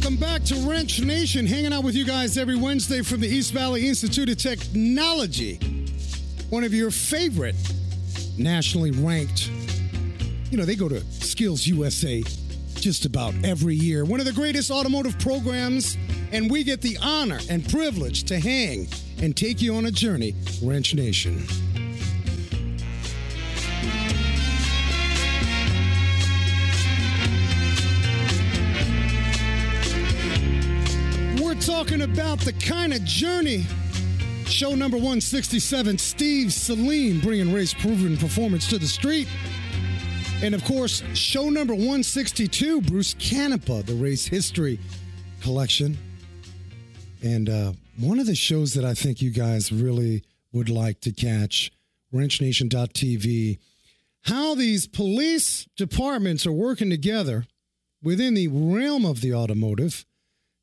welcome back to Wrench Nation. Hanging out with you guys every Wednesday from the East Valley Institute of Technology. One of your favorite nationally ranked, you know, they go to Skills USA just about every year. One of the greatest automotive programs, and we get the honor and privilege to hang and take you on a journey, Wrench Nation. Talking about the kind of journey. Show number 167, Steve Saleen bringing race proven performance to the street. And of course, show number 162, Bruce Canepa, the race history collection. And uh, one of the shows that I think you guys really would like to catch, wrenchnation.tv, how these police departments are working together within the realm of the automotive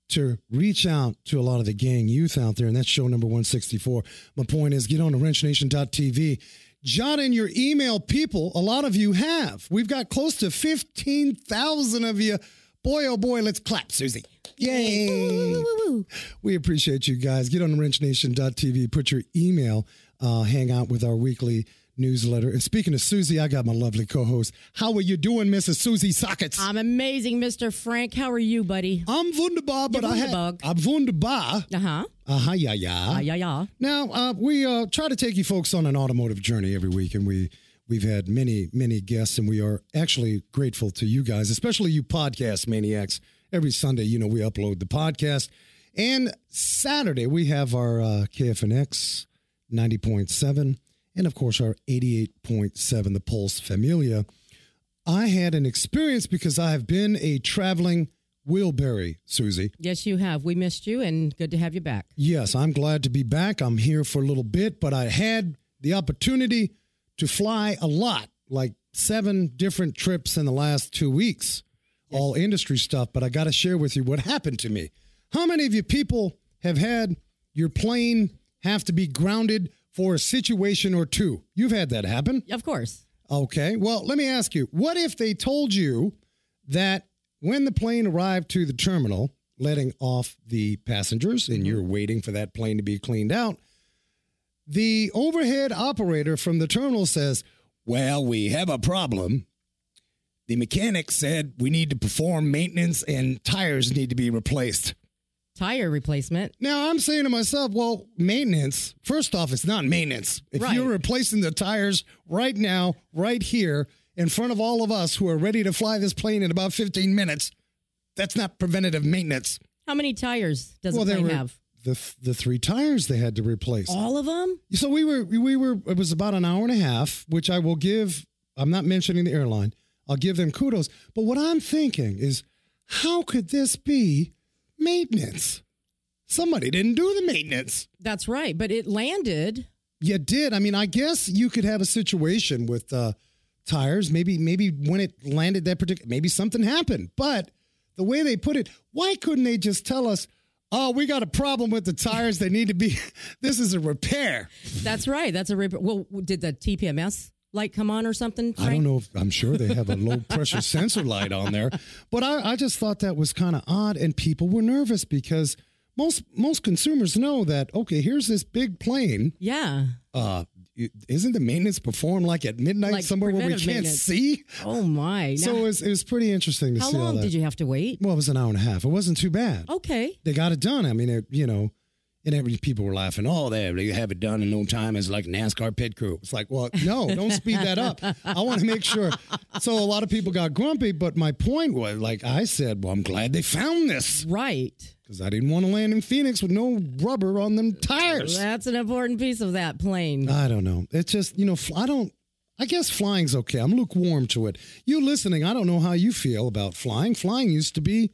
to reach out to a lot of the gang youth out there. And that's show number 164. My point is get on to wrenchnation.tv. Jot in your email, people. A lot of you have. We've got close to 15,000 of you. Boy, oh boy, let's clap, Susie. Yay. We appreciate you guys. Get on wrenchnation.tv, put your email, uh, hang out with our weekly newsletter. And speaking of Susie, I got my lovely co host. How are you doing, Mrs. Susie Sockets? I'm amazing, Mr. Frank. How are you, buddy? I'm wunderbar, but You're I have. wunderbug. I'm wunderbar. Uh huh. Uh-huh, yeah, yeah. Uh, yeah, yeah. Now, uh, we uh, try to take you folks on an automotive journey every week, and we we've had many, many guests, and we are actually grateful to you guys, especially you podcast maniacs. Every Sunday, you know, we upload the podcast, and Saturday we have our uh, KFNX ninety point seven, and of course our eighty eight point seven, the Pulse Familia. I had an experience because I have been a traveling wheelberry, Susie. Yes, you have. We missed you, and good to have you back. Yes, I'm glad to be back. I'm here for a little bit, but I had the opportunity to fly a lot, like seven different trips in the last two weeks, all industry stuff. But I got to share with you what happened to me. How many of you people have had your plane have to be grounded for a situation or two? You've had that happen. Of course. Okay. Well, let me ask you what if they told you that when the plane arrived to the terminal, letting off the passengers, and mm-hmm. you're waiting for that plane to be cleaned out, the overhead operator from the terminal says, Well, we have a problem. The mechanic said we need to perform maintenance and tires need to be replaced. Tire replacement. Now I'm saying to myself, well, maintenance, first off, it's not maintenance. If Right. you're replacing the tires right now, right here, in front of all of us who are ready to fly this plane in about 15 minutes, that's not preventative maintenance. How many tires does well, a there plane have? the the three tires they had to replace. All of them? So we were we were it was about an hour and a half, which I will give. I'm not mentioning the airline. I'll give them kudos. But what I'm thinking is, how could this be maintenance? Somebody didn't do the maintenance. That's right. But it landed. You did. I mean, I guess you could have a situation with uh, tires. Maybe, maybe when it landed that particular, maybe something happened. But the way they put it, why couldn't they just tell us, "Oh, we got a problem with the tires. They need to be. This is a repair." That's right. That's a rep- well. Did the TPMS light come on or something? I don't know if I'm sure they have a low pressure sensor light on there, but I, I just thought that was kind of odd, and people were nervous because most most consumers know that okay, here's this big plane. Yeah. Uh, isn't the maintenance performed like at midnight Like somewhere where we can't see? Oh my. So Now, it was, it was pretty interesting to how see all long did you have to wait? Well, it was an hour and a half. It wasn't too bad. Okay. They got it done. I mean, it, you know, and every people were laughing. Oh, they they have it done in no time. It's like NASCAR pit crew. It's like, well, no, don't speed that up. I want to make sure. So a lot of people got grumpy, but my point was, like I said, well, I'm glad they found this Right. because I didn't want to land in Phoenix with no rubber on them tires. That's an important piece of that plane. I don't know. It's just, you know, I don't, I guess flying's okay. I'm lukewarm to it. You listening, I don't know how you feel about flying. Flying used to be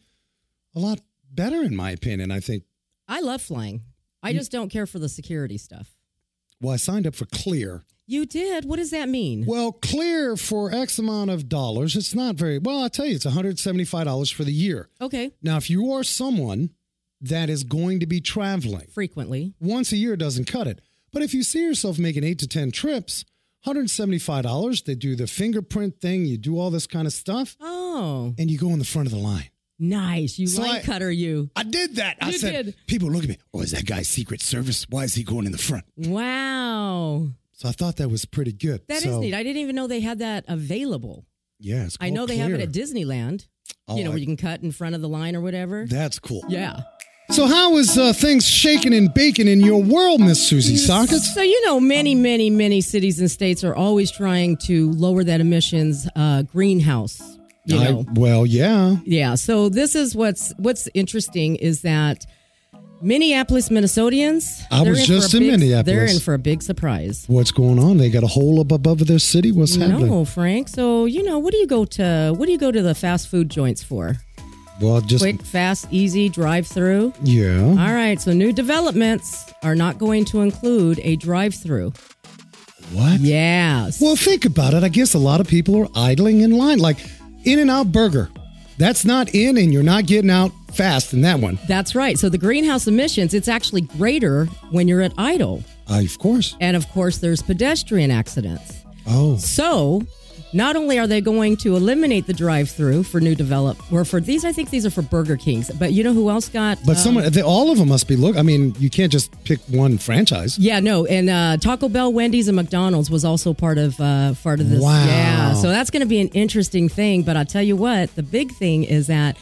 a lot better, in my opinion. I think, I love flying. I just don't care for the security stuff. well, I signed up for Clear. You did? What does that mean? Well, Clear for X amount of dollars, it's not very, well, I'll tell you, it's $175 for the year. Okay. Now, if you are someone that is going to be traveling, Frequently. once a year doesn't cut it. But if you see yourself making eight to 10 trips, $175, they do the fingerprint thing, you do all this kind of stuff, Oh. and you go in the front of the line. Nice. You So line I- cutter, you. I did that. I said, did. people look at me. Oh, is that guy Secret Service? Why is he going in the front? Wow. So I thought that was pretty good. That is so, neat. I didn't even know they had that available. Yeah, it's I know they have it at Disneyland. Oh, you know, I- where you can cut in front of the line or whatever. That's cool. yeah. So how is uh, things shaking and baking in your world, Miss Susie Sockets? So, you know, many, many, many cities and states are always trying to lower that emissions uh, greenhouse. You I- know, well, yeah. yeah. So this is what's what's interesting is that Minneapolis Minnesotans. I they're was just in big- Minneapolis. They're in for a big surprise. What's going on? They got a hole up above their city. What's happening? No, Frank. So you know, what do you go to? What do you go to the fast food joints for? Well, just Quick, fast, easy drive through. yeah. All right. So new developments are not going to include a drive through. What? Yes. Well, think about it. I guess a lot of people are idling in line, like In and Out Burger. That's not in, and you're not getting out fast in that one. That's right. So the greenhouse emissions, it's actually greater when you're at idle. Uh, of course. And of course, there's pedestrian accidents. Oh, So not only are they going to eliminate the drive through for new develop, or for these, I think these are for Burger Kings, but you know who else got? but uh, someone, they, all of them must be look. I mean, you can't just pick one franchise. Yeah, no, and uh, Taco Bell, Wendy's, and McDonald's was also part of uh, part of this. Wow. Yeah, so that's going to be an interesting thing. But I'll tell you what, the big thing is that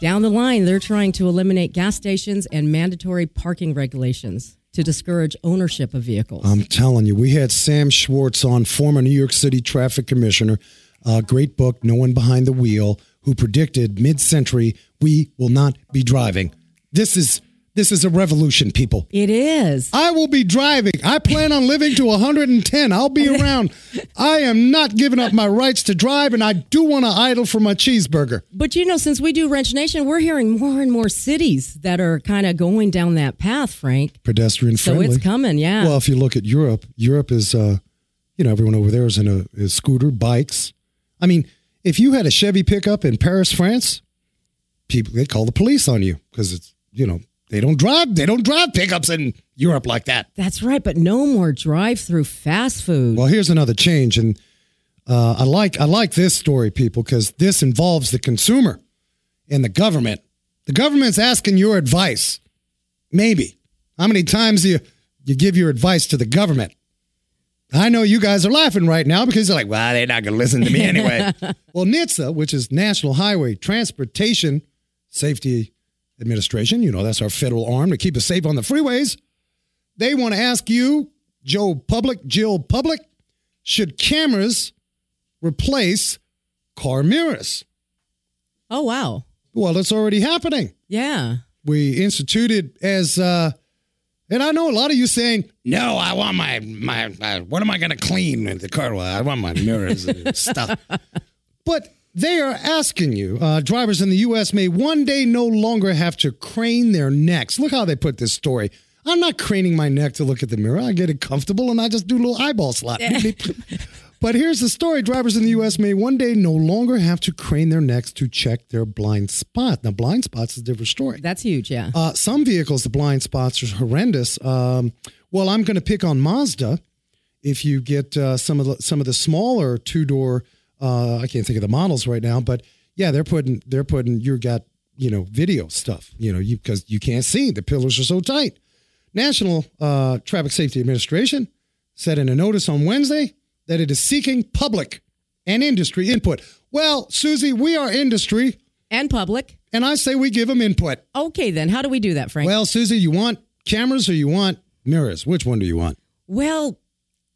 down the line they're trying to eliminate gas stations and mandatory parking regulations to discourage ownership of vehicles. I'm telling you, we had Sam Schwartz on, former New York City traffic commissioner. Uh, great book, No One Behind the Wheel, who predicted mid-century we will not be driving. This is this is a revolution, people. it is. I will be driving. I plan on living to 110. I'll be around. I am not giving up my rights to drive, and I do want to idle for my cheeseburger. But you know, since we do Wrench Nation, we're hearing more and more cities that are kind of going down that path, Frank. Pedestrian friendly. So it's coming, yeah. Well, if you look at Europe, Europe is, uh, you know, everyone over there is in a is scooter, bikes. I mean, if you had a Chevy pickup in Paris, France, people they call the police on you because it's you know they don't drive they don't drive pickups in Europe like that. That's right, but no more drive-through fast food. Well, here's another change, and uh, I like I like this story, people, because this involves the consumer and the government. The government's asking your advice. Maybe how many times do you you give your advice to the government? I know you guys are laughing right now because you're like, well, they're not going to listen to me anyway. well, NHTSA, which is National Highway Transportation Safety Administration, you know, that's our federal arm to keep us safe on the freeways. They want to ask you, Joe Public, Jill Public, should cameras replace car mirrors? oh wow, Well, it's already happening. yeah. We instituted as, uh, and I know a lot of you saying, no, I want my, my, my what am I going to clean in the car? Well, I want my mirrors and stuff. But they are asking you, uh, drivers in the U.S. may one day no longer have to crane their necks. Look how they put this story. I'm not craning my neck to look at the mirror. I get it comfortable and I just do a little eyeball slap. but here's the story drivers in the U.S. may one day no longer have to crane their necks to check their blind spot. Now, blind spots is a different story. That's huge, yeah. Uh, some vehicles, the blind spots are horrendous. Um, well, I'm going to pick on Mazda. If you get uh, some of the some of the smaller two door, uh, I can't think of the models right now, but yeah, they're putting they're putting you got you know video stuff, you know, you because you can't see the pillars are so tight. National uh, Traffic Safety Administration said in a notice on Wednesday that it is seeking public and industry input. Well, Susie, we are industry, and public. and I say we give them input. Okay, then how do we do that, Frank? Well, Susie, you want cameras or you want mirrors? Which one do you want? Well,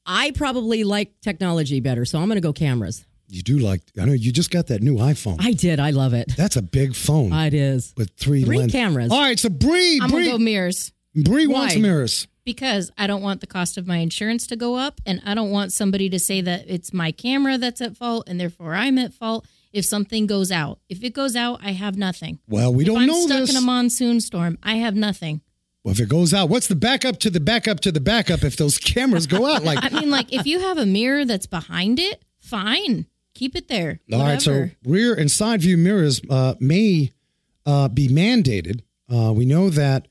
I probably like technology better, so I'm going to go cameras. You do like, I know you just got that new iPhone. I did. I love it. That's a big phone It is. with three, Three lens- cameras. All right, so Bree, I'm gonna Bree, go mirrors Bree wants Why? mirrors. because I don't want the cost of my insurance to go up, and I don't want somebody to say that it's my camera that's at fault, and therefore I'm at fault if something goes out. If it goes out, I have nothing. Well, we if don't I'm know stuck this. in a monsoon storm, I have nothing. well, if it goes out, what's the backup to the backup to the backup if those cameras go out? Like, I mean, like if you have a mirror that's behind it, fine, keep it there. all right, so rear and side view mirrors uh, may uh, be mandated. Uh, we know that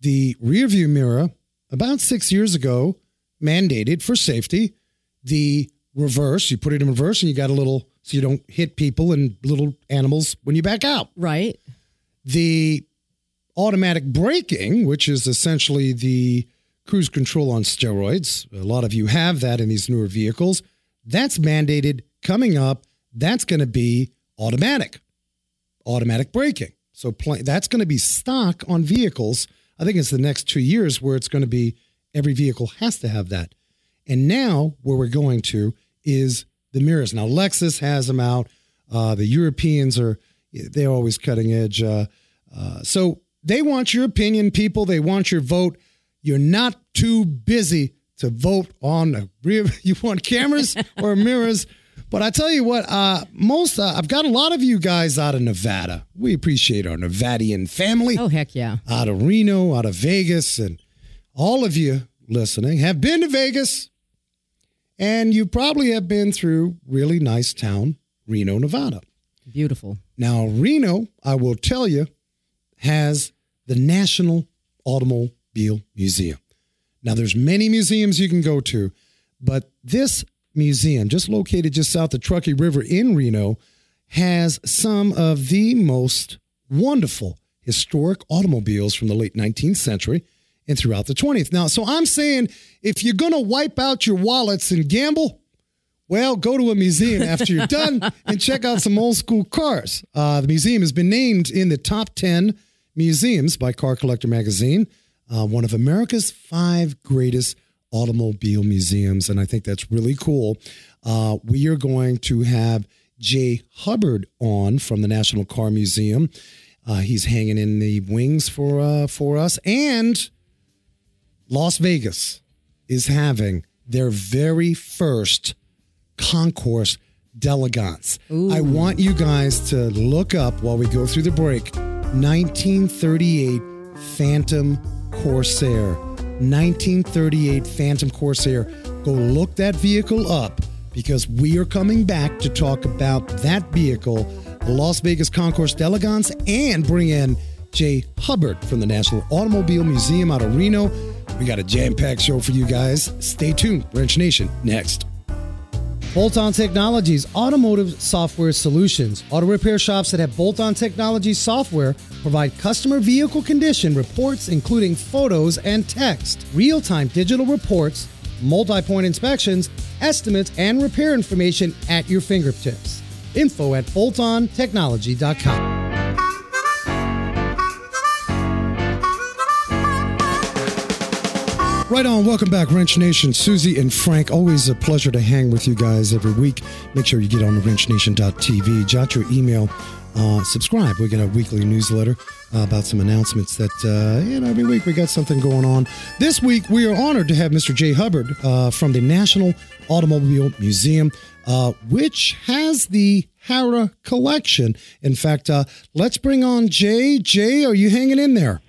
the rear view mirror, about six years ago, mandated for safety. The reverse, you put it in reverse and you got a little so you don't hit people and little animals when you back out. Right. The automatic braking, which is essentially the cruise control on steroids, a lot of you have that in these newer vehicles. That's mandated coming up. That's going to be automatic, automatic braking. So pl- that's going to be stock on vehicles. I think it's the next two years where it's going to be every vehicle has to have that. And now where we're going to is the mirrors. Now Lexus has them out. Uh, the Europeans are they're always cutting edge. Uh, uh, so they want your opinion, people. They want your vote. You're not too busy to vote on a rear. You want cameras or mirrors? But I tell you what, uh, most uh, I've got a lot of you guys out of Nevada. We appreciate our Nevadian family. Oh heck yeah! Out of Reno, out of Vegas, and all of you listening have been to Vegas, and you probably have been through really nice town, Reno, Nevada. Beautiful. Now, Reno, I will tell you, has the National Automobile Museum. Now, there's many museums you can go to, but this museum, just located just south of Truckee River in Reno, has some of the most wonderful historic automobiles from the late 19th century and throughout the 20th. Now, so I'm saying if you're going to wipe out your wallets and gamble, well, go to a museum after you're done and check out some old school cars. Uh, the museum has been named in the top 10 museums by Car Collector Magazine, uh, one of America's five greatest automobile museums. And I think that's really cool. Uh, we are going to have Jay Hubbard on from the National Car Museum. Uh, he's hanging in the wings for uh, for us, and Las Vegas is having their very first concours d'elegance. I want you guys to look up while we go through the break 1938 Phantom Corsair. 1938 Phantom Corsair. Go look that vehicle up because we are coming back to talk about that vehicle, the Las Vegas Concours d'Elegance, and bring in Jay Hubbard from the National Automobile Museum out of Reno. We got a jam packed show for you guys. Stay tuned. Wrench Nation next. Bolt On Technologies Automotive Software Solutions. Auto repair shops that have Bolt On Technology software provide customer vehicle condition reports, including photos and text, real time digital reports, multi point inspections, estimates, and repair information at your fingertips. Info at boltontechnology.com. Right on. Welcome back, Wrench Nation. Susie and Frank, always a pleasure to hang with you guys every week. Make sure you get on the wrenchnation.tv, jot your email, uh, subscribe. We get a weekly newsletter uh, about some announcements that, uh, you know, every week we got something going on. This week we are honored to have Mr. Jay Hubbard uh, from the National Automobile Museum, uh, which has the Harrah collection. In fact, uh, let's bring on Jay. Jay, are you hanging in there?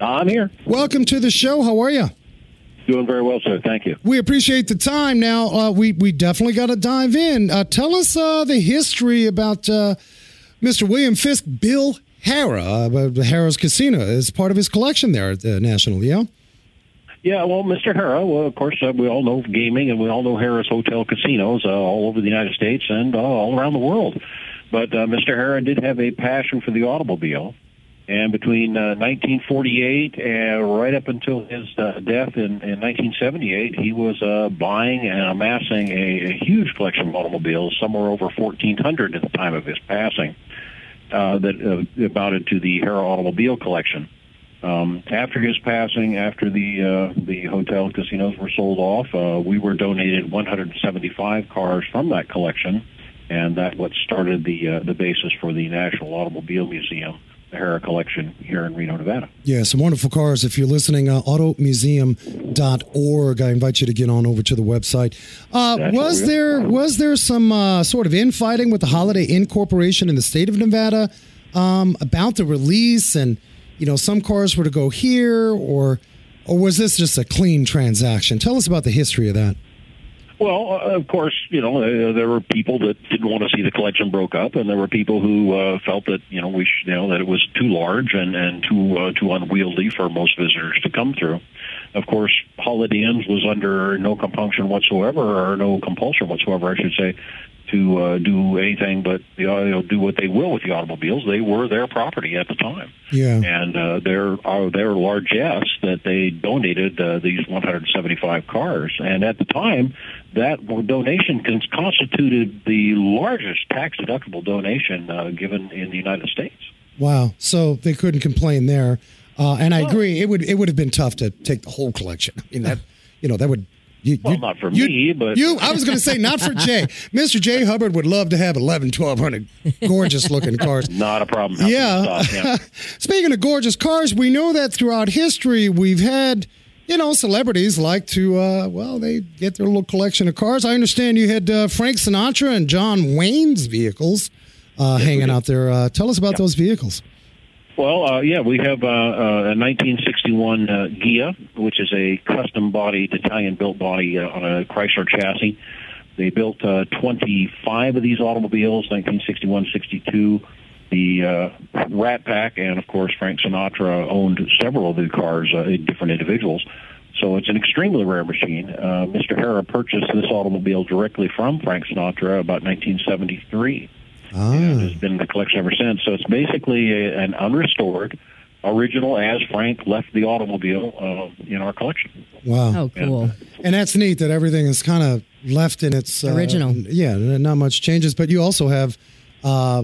I'm here. Welcome to the show. How are you? Doing very well, sir. Thank you. We appreciate the time. Now, uh, we we definitely got to dive in. Uh, tell us uh, the history about uh, Mr. William Fisk, Bill Harrah, uh, Harrah's Casino, is part of his collection there at the National. Yeah. Yeah, well, Mr. Harrah, well, of course, uh, we all know gaming, and we all know Harrah's Hotel casinos uh, all over the United States and uh, all around the world. But uh, Mr. Harrah did have a passion for the automobile. And between uh, 1948 and right up until his uh, death in, in 1978, he was uh, buying and amassing a, a huge collection of automobiles, somewhere over 1,400 at the time of his passing, uh, that uh, amounted to the Harrah automobile collection. Um, after his passing, after the uh, the hotel casinos were sold off, uh, we were donated 175 cars from that collection, and that what started the uh, the basis for the National Automobile Museum the collection here in Reno, Nevada. Yeah, some wonderful cars. If you're listening, uh, automuseum.org. I invite you to get on over to the website. Uh, was there was there some uh, sort of infighting with the Holiday Inn Corporation in the state of Nevada um, about the release, and you know some cars were to go here, or or was this just a clean transaction? Tell us about the history of that. Well, uh, of course, you know uh, there were people that didn't want to see the collection broke up, and there were people who uh, felt that you know we should, you know that it was too large and and too uh, too unwieldy for most visitors to come through. Of course, Holiday Inns was under no compunction whatsoever, or no compulsion whatsoever, I should say, to uh, do anything but you know, do what they will with the automobiles. They were their property at the time. Yeah. And uh, their uh, their largesse that they donated uh, these 175 cars, and at the time, that donation constituted the largest tax deductible donation uh, given in the United States. Wow. So they couldn't complain there. Uh, and I agree, it would it would have been tough to take the whole collection. I mean that, you know, that would. You, Well, you- not for you- me, but- you. I was going to say not for Jay. Mr. Jay Hubbard would love to have 11, 1200 gorgeous looking cars. Not a problem. Yeah. Speaking of gorgeous cars, we know that throughout history we've had, you know, celebrities like to, uh, well, they get their little collection of cars. I understand you had uh, Frank Sinatra and John Wayne's vehicles uh, hanging out there. Uh, tell us about those vehicles. Well, uh, yeah, we have uh, uh, a 1961 uh, Ghia, which is a custom-bodied Italian-built body uh, on a Chrysler chassis. They built uh, 25 of these automobiles, 1961, 62. The uh, Rat Pack, and of course Frank Sinatra owned several of the cars, uh, different individuals. So it's an extremely rare machine. Uh, Mr. Harrah purchased this automobile directly from Frank Sinatra about 1973 and has been in the collection ever since. So it's basically a, an unrestored original as Frank left the automobile uh, in our collection. Wow. Oh, cool. And that's neat that everything is kind of left in its uh, Original. Yeah, not much changes. But you also have uh,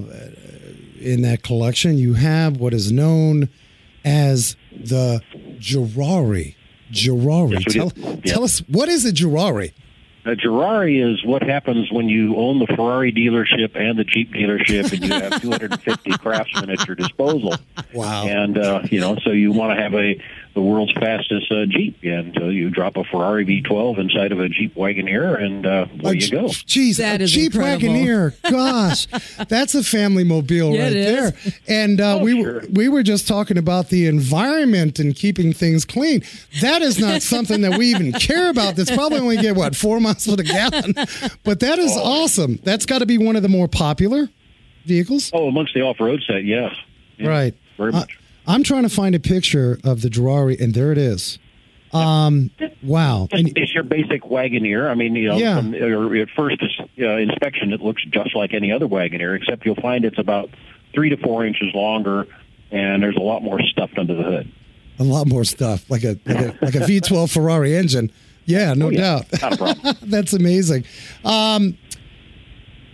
in that collection, you have what is known as the Jerrari. Jerrari. Yes, tell, do. Yeah. tell us what is a Jerrari? A Ferrari is what happens when you own the Ferrari dealership and the Jeep dealership, and you have 250 craftsmen at your disposal. Wow. And uh, you know, so you want to have a the world's fastest uh, Jeep, and uh, you drop a Ferrari V12 inside of a Jeep Wagoneer, and uh, there you go. Jeez, That a is Jeep incredible. Wagoneer. Gosh, that's a family mobile Yeah, right there. And uh, Oh, we sure. were we were just talking about the environment and keeping things clean. That is not something that we even care about. That's probably only get what four miles to the gallon, but that is Oh. awesome. That's got to be one of the more popular vehicles, Oh, amongst the off-road set, yes, Yeah, right? very Uh, much. I'm trying to find a picture of the Jerrari, and there it is. Um, wow. And- it's your basic Wagoneer. I mean, you know, Yeah. from, at first uh, inspection, it looks just like any other Wagoneer, except you'll find it's about three to four inches longer, and there's a lot more stuffed under the hood. a lot more stuff, like a like a like a V12 Ferrari engine. Yeah, no Oh, yeah. doubt. Not a problem. That's amazing. Um,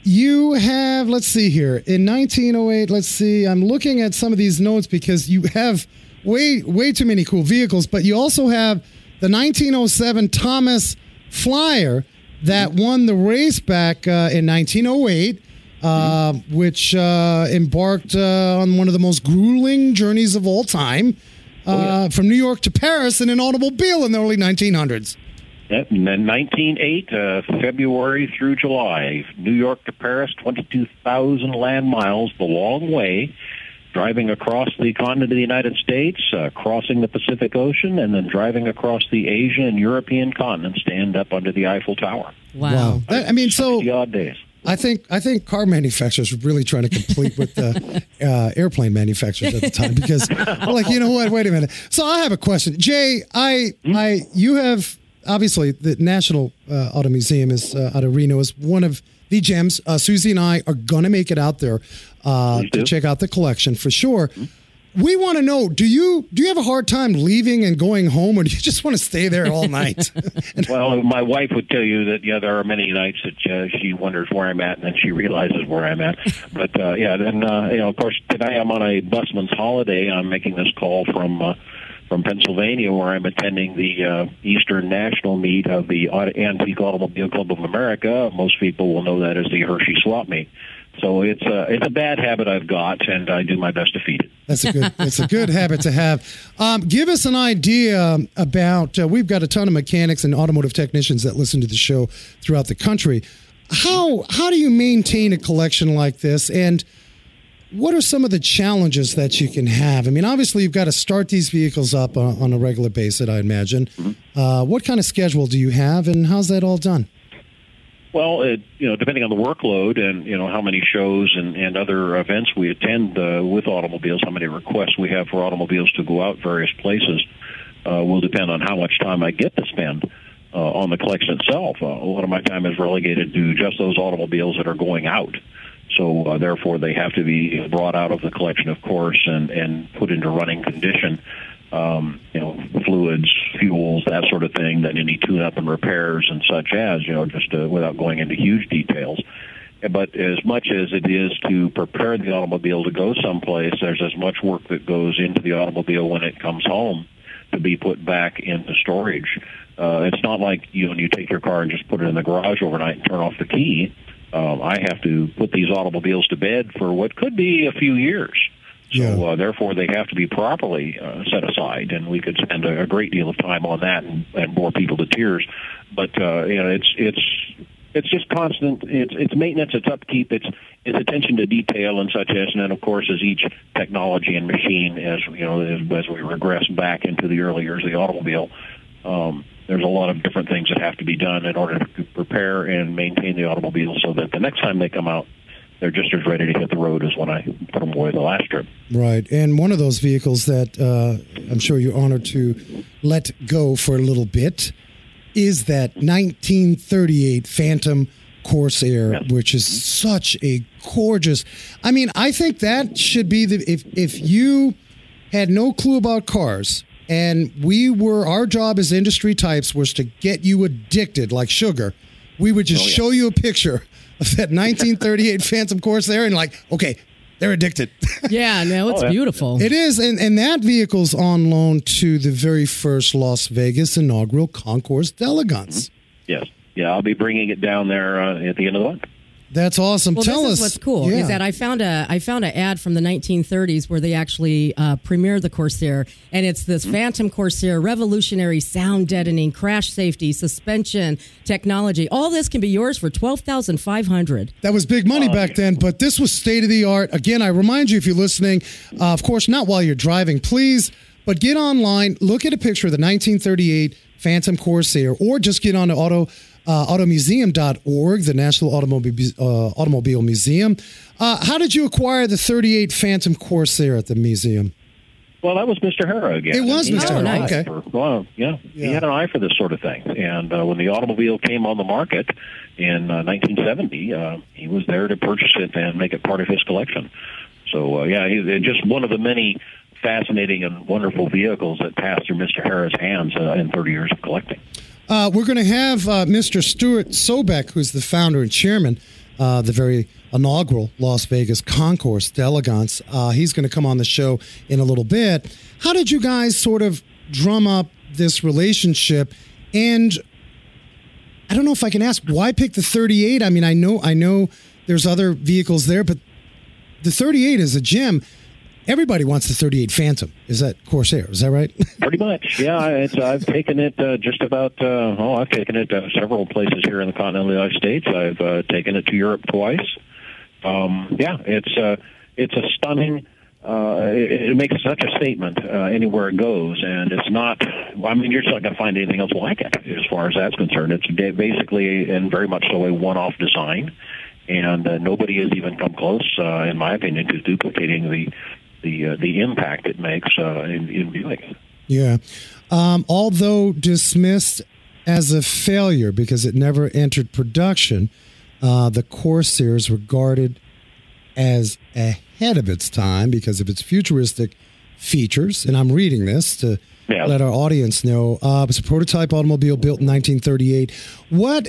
you have, let's see here, in 1908. Let's see. I'm looking at some of these notes because you have way way too many cool vehicles, but you also have the 1907 Thomas Flyer that won the race back uh, in 1908. Uh, which uh, embarked uh, on one of the most grueling journeys of all time, uh, from New York to Paris in an automobile in the early 1900s. Yep, and 1908, uh, February through July, New York to Paris, 22,000 land miles, the long way, driving across the continent of the United States, uh, crossing the Pacific Ocean, and then driving across the Asian and European continents to end up under the Eiffel Tower. Wow. That- I mean, so The odd days. I think I think car manufacturers were really trying to compete with the uh, airplane manufacturers at the time because, we're like, you know what? Wait a minute. So I have a question, Jay. I I you have obviously the National uh, Auto Museum is uh, out of Reno is one of the gems. Uh, Susie and I are gonna make it out there uh, to check out the collection for sure. We want to know: Do you do you have a hard time leaving and going home, or do you just want to stay there all night? Well, my wife would tell you that yeah, there are many nights that uh, she wonders where I'm at, and then she realizes where I'm at. But uh, yeah, then uh, you know, of course, today I'm on a busman's holiday. I'm making this call from uh, from Pennsylvania, where I'm attending the uh, Eastern National Meet of the Antique Automobile Club of America. Most people will know that as the Hershey Swap Meet. So it's a it's a bad habit I've got, and I do my best to feed it. That's a good. It's a good habit to have. Um, give us an idea about. Uh, we've got a ton of mechanics and automotive technicians that listen to the show throughout the country. How how do you maintain a collection like this, and what are some of the challenges that you can have? I mean, obviously you've got to start these vehicles up on, on a regular basis. I imagine. Uh, what kind of schedule do you have, and how's that all done? Well, it, you know, depending on the workload and you know how many shows and, and other events we attend uh, with automobiles, how many requests we have for automobiles to go out various places, uh, will depend on how much time I get to spend. uh, on the collection itself. Uh, a lot of my time is relegated to just those automobiles that are going out. So uh, therefore, they have to be brought out of the collection, of course, and, and put into running condition. Um, you know, fluids, fuels, that sort of thing, that any tune-up and repairs and such as, you know, just uh, without going into huge details. But as much as it is to prepare the automobile to go someplace, there's as much work that goes into the automobile when it comes home to be put back into storage. Uh, it's not like you know you take your car and just put it in the garage overnight and turn off the key. Um, I have to put these automobiles to bed for what could be a few years. So Yeah. uh, therefore, they have to be properly uh, set aside, and we could spend a, a great deal of time on that and, and bore people to tears. But uh, you know, it's it's it's just constant. It's it's maintenance, it's upkeep, it's it's attention to detail and such as, and then of course, as each technology and machine, as you know, as, as we regress back into the early years of the automobile, um, there's a lot of different things that have to be done in order to prepare and maintain the automobile so that the next time they come out, they're just as ready to hit the road as when I put them away the last trip. Right. And one of those vehicles that uh, I'm sure you're honored to let go for a little bit is that 1938 Phantom Corsair, Yes. which is such a gorgeous. I mean, I think that should be the if if you had no clue about cars and we were our job as industry types was to get you addicted like sugar, we would just Oh, yeah. show you a picture of that 1938 Phantom Corsair and like, okay, they're addicted. Yeah, no, it's Oh, yeah. beautiful. It is, and, and that vehicle's on loan to the very first Las Vegas inaugural Concours d'Elegance. Yes. Yeah, I'll be bringing it down there uh, at the end of the month. That's awesome. Well, Tell this us is what's cool Yeah. is that I found a I found an ad from the 1930s where they actually uh, premiered the Corsair, and it's this Phantom Corsair, revolutionary sound deadening, crash safety, suspension technology. All this can be yours for twelve thousand five hundred. That was big money back then, but this was state of the art. Again, I remind you if you're listening, uh, of course, not while you're driving, please, but get online, look at a picture of the 1938 Phantom Corsair, or just get on to auto. Uh, automuseum.org, the National Automobile, uh, Automobile Museum. Uh, how did you acquire the 38 Phantom Corsair at the museum? Well, that was Mr. Harrah again. It was Mr. Harrah, okay. for- well, yeah, Yeah. he had an eye for this sort of thing. And uh, when the automobile came on the market in uh, 1970, uh, he was there to purchase it and make it part of his collection. So, uh, yeah, he's just one of the many fascinating and wonderful vehicles that passed through Mr. Harrah's hands uh, in 30 years of collecting. Uh, we're going to have uh, Mr. Stuart Sobek, who's the founder and chairman, uh, the very inaugural Las Vegas Concours d'Elegance. Uh, he's going to come on the show in a little bit. How did you guys sort of drum up this relationship? And I don't know if I can ask why pick the 38. I mean, I know I know there's other vehicles there, but the 38 is a gem. Everybody wants the 38 Phantom. Is that Corsair? Is that right? Pretty much, yeah. I've taken it uh, just about. Uh, oh, I've taken it uh, several places here in the continental United States. I've uh, taken it to Europe twice. Um, yeah, it's uh, it's a stunning. Uh, it, it makes such a statement uh, anywhere it goes, and it's not. I mean, you're just not going to find anything else like it as far as that's concerned. It's basically and very much so a one-off design, and nobody has even come close, in my opinion, to duplicating the the uh, the impact it makes uh, in, in viewing it. Yeah. Um, although dismissed as a failure because it never entered production, uh, the Corsair is regarded as ahead of its time because of its futuristic features. And I'm reading this to Yeah. let our audience know. Uh, it's a prototype automobile built in 1938. What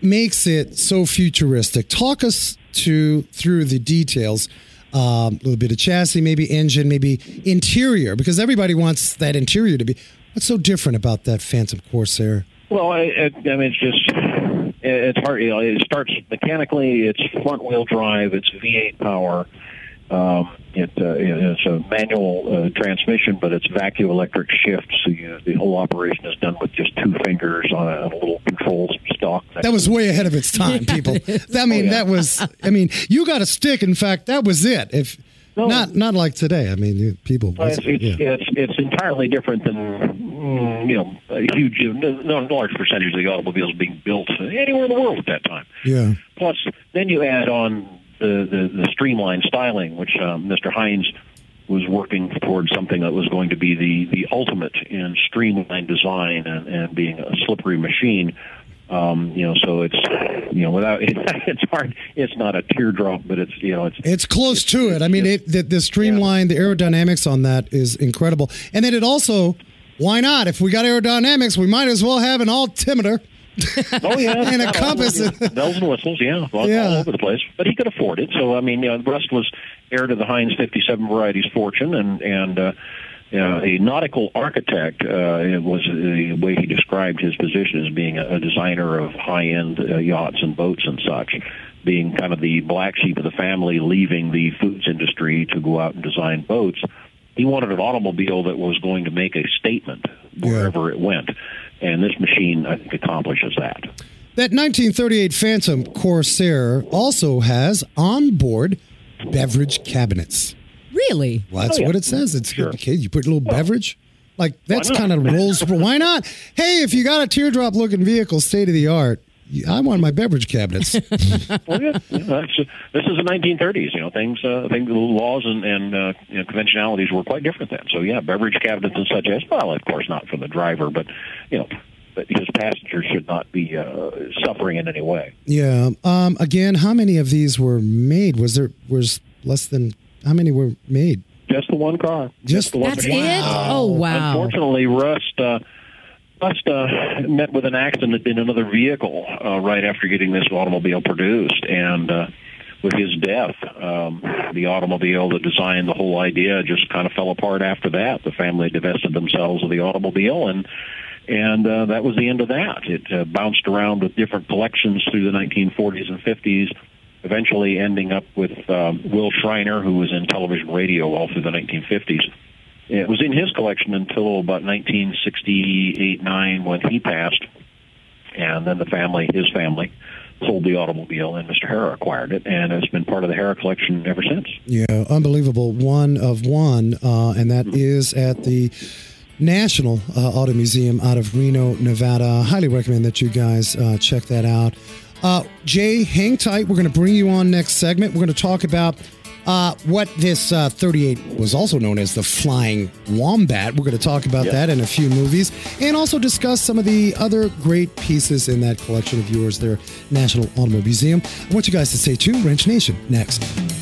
makes it so futuristic? Talk us to through the details. Um, a little bit of chassis, maybe engine, maybe interior, because everybody wants that interior to be. What's so different about that Phantom Corsair? Well, I, I, I mean, it's just it's hard. You know, it starts mechanically. It's front wheel drive. It's V8 power. Um, it, uh, it's a manual uh, transmission, but it's vacuum electric shift. So you, the whole operation is done with just two fingers on a, a little control stalk. That was way ahead of its time, people. I mean, Oh, yeah. that was. I mean, you got a stick. In fact, that was it. If No. not, not like today. I mean, people. It's, it's, yeah. it's it's entirely different than mm, you know a huge, no, large percentage of the automobiles being built anywhere in the world at that time. yeah. Plus, then you add on the, the, the streamlined styling, which um, Mr. Heinz was working towards something that was going to be the the ultimate in streamlined design and, and being a slippery machine. Um, you know, so it's you know without it, it's hard. It's not a teardrop, but it's you know it's It's close to it. I mean, it, the, the streamline, the aerodynamics on that is incredible. And then it also, why not? If we got aerodynamics, we might as well have an altimeter. Oh yeah, And a Yeah, compass. yeah. bells and whistles, yeah, all, Yeah. all over the place. But he could afford it, so I mean, you know, the Rust was heir to the Heinz 57 varieties fortune, and and uh, know, a nautical architect uh, it was the way he described his position as being a, designer of high-end uh, yachts and boats and such. Being kind of the black sheep of the family, leaving the foods industry to go out and design boats. He wanted an automobile that was going to make a statement wherever it went. And this machine, I think, accomplishes that. That 1938 Phantom Corsair also has onboard beverage cabinets. Really? Well, that's Oh, yeah. what it says. It's Sure. okay. You put a little beverage. Like that's kind of rolls. Why not? Hey, if you got a teardrop looking vehicle, state of the art. I want my beverage cabinets. Well, yeah, yeah this is the 1930s. You know, things, uh, things, the laws and, and uh, you know, conventionalities were quite different then. So, yeah, beverage cabinets and such as well. Of course, not for the driver, but you know, but his passengers should not be uh, suffering in any way. yeah. Um. Again, how many of these were made? Was there was less than how many were made? Just the one car. Just the one That's machine. it? Oh, wow. Unfortunately, Rust. Uh, Rust uh, met with an accident in another vehicle uh, right after getting this automobile produced, and uh, with his death, um, the automobile, the design, the whole idea just kind of fell apart after that. The family divested themselves of the automobile, and and uh, that was the end of that. It uh, bounced around with different collections through the 1940s and 50s, eventually ending up with um, Will Shriner, who was in television radio all through the 1950s. It was in his collection until about 1968-9 when he passed, and then the family, his family, sold the automobile, and Mr. Harrah acquired it, and it's been part of the Harrah collection ever since. Yeah, unbelievable. One of one, uh, and that is at the National uh, Auto Museum out of Reno, Nevada. I highly recommend that you guys uh, check that out. Uh, Jay, hang tight. We're going to bring you on next segment. We're going to talk about uh, what this uh, 38 was also known as the Flying Wombat. We're going to talk about that in a few movies and also discuss some of the other great pieces in that collection of yours there, National Automobile Museum. I want you guys to stay tuned. Wrench Nation, next.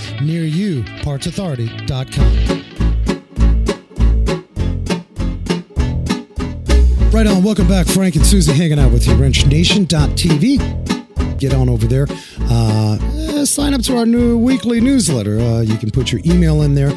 near you, partsauthority.com. Right on. Welcome back. Frank and Susie hanging out with you. WrenchNation.tv. Get on over there. Uh, eh, sign up to our new weekly newsletter. Uh, you can put your email in there.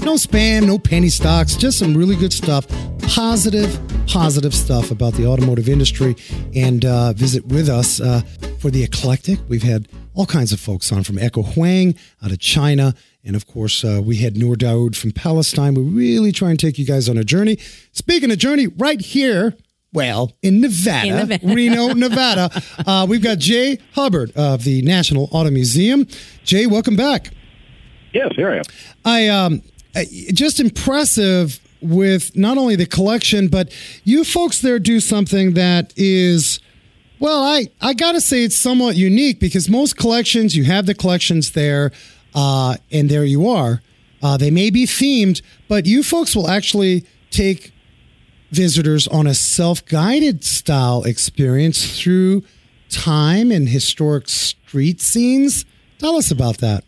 No spam, no penny stocks, just some really good stuff. Positive, positive stuff about the automotive industry. And uh, visit with us uh, for the eclectic. We've had all kinds of folks on from Echo Huang out of China. And of course, uh, we had Noor Daoud from Palestine. We really try and take you guys on a journey. Speaking of journey, right here, well, in Nevada, In Nevada. Reno, Nevada, uh, we've got Jay Hubbard of the National Auto Museum. Jay, welcome back. Yes, here I am. I um, I- just impressive with not only the collection, but you folks there do something that is. Well, I, I got to say it's somewhat unique because most collections, you have the collections there, uh, and there you are. Uh, they may be themed, but you folks will actually take visitors on a self guided style experience through time and historic street scenes. Tell us about that.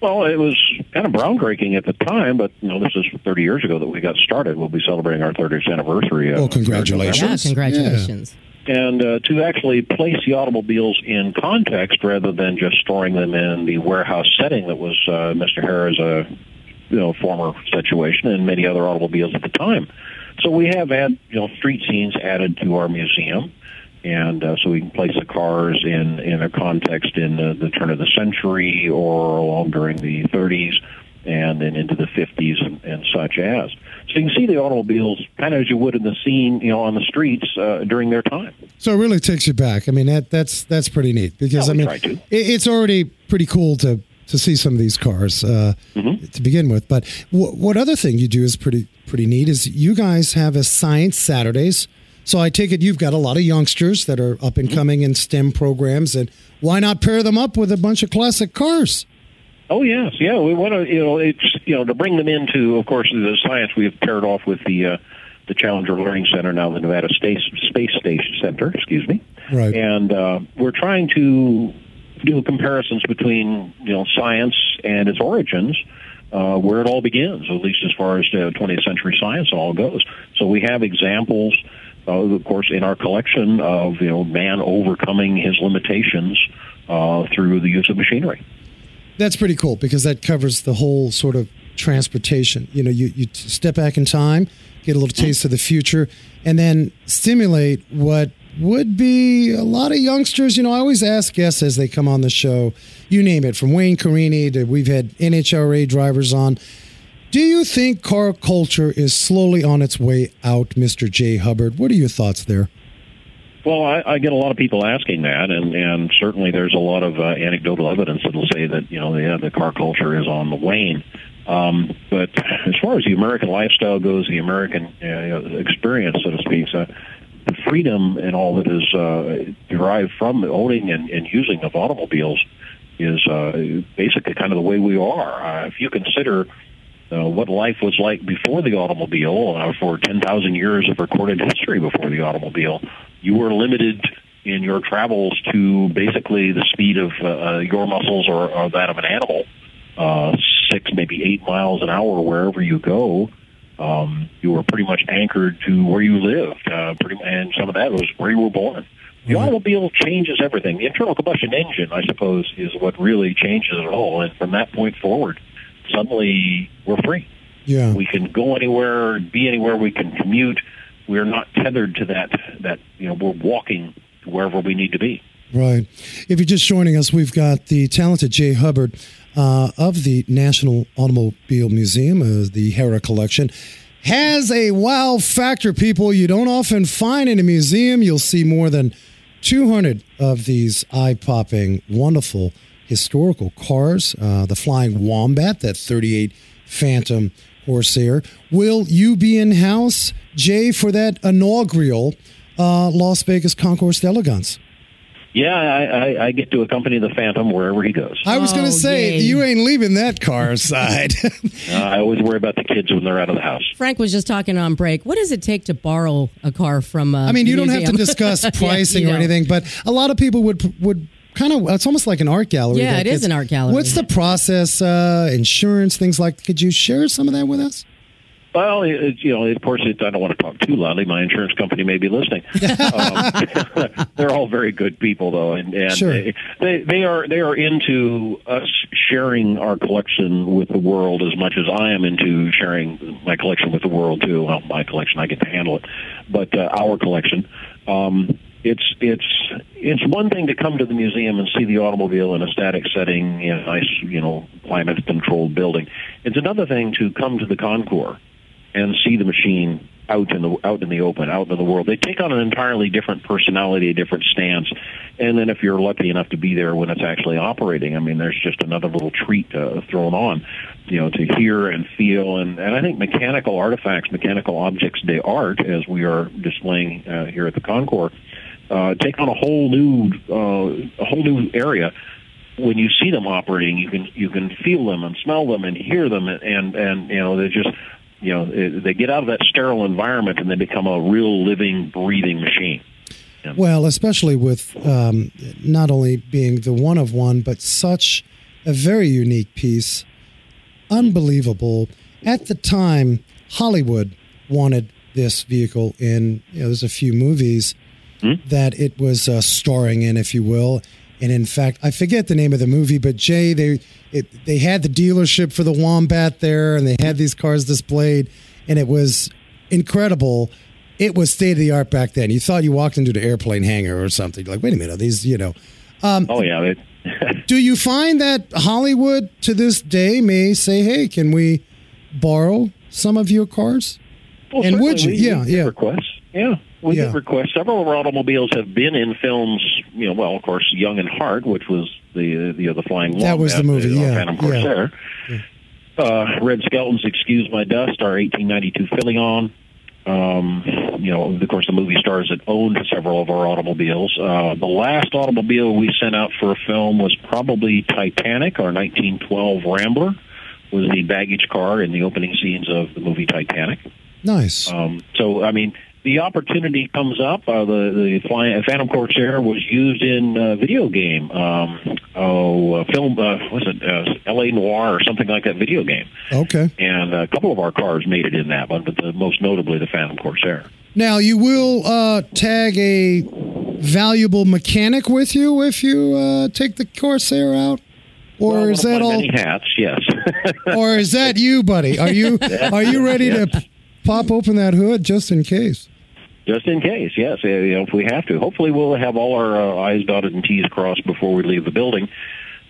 Well, it was kind of groundbreaking at the time, but you know, this is 30 years ago that we got started. We'll be celebrating our 30th anniversary. uh, Well, congratulations. Yeah, congratulations. And uh, to actually place the automobiles in context rather than just storing them in the warehouse setting that was uh, Mr. Harrah's uh, you know former situation and many other automobiles at the time. So we have had you know street scenes added to our museum, and uh, so we can place the cars in in a context in the, the turn of the century or along during the 30s and then into the 50s and, and such as. So you can see the automobiles kind of as you would in the scene, you know, on the streets uh, during their time. So it really takes you back. I mean, that that's that's pretty neat because Yeah, I mean, it, it's already pretty cool to to see some of these cars uh, Mm-hmm. to begin with. But w- what other thing you do is pretty pretty neat is you guys have a science Saturdays. So I take it you've got a lot of youngsters that are up and Mm-hmm. coming in STEM programs, and why not pair them up with a bunch of classic cars? Oh yes, yeah. We want to, you know, it's you know to bring them into, of course, the science. We've paired off with the uh, the Challenger Learning Center now, the Nevada Space Space Station Center. Excuse me. Right. And uh, we're trying to do comparisons between you know science and its origins. Uh, where it all begins, at least as far as uh, 20th century science all goes. So we have examples, uh, of course, in our collection of you know man overcoming his limitations uh, through the use of machinery. That's pretty cool because that covers the whole sort of transportation. You know, you, you step back in time, get a little mm-hmm. taste of the future, and then stimulate what would be a lot of youngsters. You know, I always ask guests as they come on the show, you name it, from Wayne Carini to we've had NHRA drivers on. Do you think car culture is slowly on its way out, Mr. J. Hubbard? What are your thoughts there? Well, I, I get a lot of people asking that, and, and certainly there's a lot of uh, anecdotal evidence that'll say that you know yeah, the car culture is on the wane. Um, but as far as the American lifestyle goes, the American uh, experience, so to speak, so the freedom and all that is uh, derived from owning and, and using of automobiles is uh, basically kind of the way we are. Uh, if you consider uh, what life was like before the automobile, uh, for 10,000 years of recorded history before the automobile, you were limited in your travels to basically the speed of uh, uh, your muscles or, or that of an animal, uh, six, maybe eight miles an hour wherever you go. Um, you were pretty much anchored to where you lived, uh, pretty, and some of that was where you were born. The automobile changes everything. The internal combustion engine, I suppose, is what really changes it all. And from that point forward, suddenly we're free. Yeah. We can go anywhere, be anywhere. We can commute. We're not tethered to that. That you know, we're walking wherever we need to be. Right. If you're just joining us, we've got the talented Jay Hubbard uh, of the National Automobile Museum, uh, the Harrah Collection. Has a wow factor, people, you don't often find in a museum. You'll see more than 200 of these eye popping, wonderful historical cars. Uh, the Flying Wombat, that 38 Phantom Corsair. Will you be in house, Jay, for that inaugural uh, Las Vegas Concours d'Elegance? Yeah, I, I, I get to accompany the Phantom wherever he goes. I was going Oh, to say, yay. you ain't leaving that car aside. Uh, I always worry about the kids when they're out of the house. Frank was just talking on break. What does it take to borrow a car from? Uh, I mean, the you don't have to discuss pricing you or don't. anything, but a lot of people would would kind of. It's almost like an art gallery. Yeah, that it is gets- an art gallery. What's the process? Uh, insurance, things like. Could you share some of that with us? Well, it, it- you know, of course, it, I don't want to talk too loudly. My insurance company may be listening. um, they're all very good people, though, and, and Sure. they they are they are into us sharing our collection with the world as much as I am into sharing my collection with the world too. Well, my collection, I get to handle it, but uh, our collection. Um, it's it's it's one thing to come to the museum and see the automobile in a static setting in a nice you know climate controlled building. It's another thing to come to the concours and see the machine out in the out in the open, out in the world. They take on an entirely different personality, a different stance. And then if you're lucky enough to be there when it's actually operating, I mean, there's just another little treat uh, thrown on, you know, to hear and feel. And, and I think mechanical artifacts, mechanical objects de art, as we are displaying uh, here at the Concours, uh, take on a whole new uh, a whole new area when you see them operating, you can you can feel them and smell them and hear them, and and, and you know they just you know it, they get out of that sterile environment and they become a real living, breathing machine. Well, especially with um, not only being the one of one, but such a very unique piece, unbelievable. At the time, Hollywood wanted this vehicle in. You know, there's a few movies that it was uh, starring in, if you will. And in fact, I forget the name of the movie, but Jay, they it, they had the dealership for the Wombat there, and they had these cars displayed, and it was incredible. it was state of the art back then. You thought you walked into the airplane hangar or something. You're like, wait a minute, are these you know. oh yeah, it, Do you find that Hollywood to this day may say, "Hey, can we borrow some of your cars?" Well, And would you? Yeah, yeah. Requests. Yeah, we Yeah. get requests. Several of our automobiles have been in films. You know, well, of course, Young in Heart, which was the the, the Flying That was the movie, uh, yeah, Phantom yeah. Corsair. Uh, Red Skelton's, "Excuse My Dust," our 1892 Philion. Um, you know, of course, the movie stars that owned several of our automobiles. Uh, the last automobile we sent out for a film was probably Titanic, our 1912 Rambler, was the baggage car in the opening scenes of the movie Titanic. Nice. Um, so, I mean, the opportunity comes up. Uh, the the flying, Phantom Corsair was used in a video game. Um, oh, uh, film uh, was it uh, L.A. Noire or something like that video game? Okay. And a couple of our cars made it in that one, but the, most notably the Phantom Corsair. Now you will uh, tag a valuable mechanic with you if you uh, take the Corsair out, or Well, is that all? Many hats, yes. Or is that you, buddy? Are you are you ready to pop open that hood just in case? Just in case, yes. You know, if we have to, hopefully we'll have all our uh, I's dotted and T's crossed before we leave the building.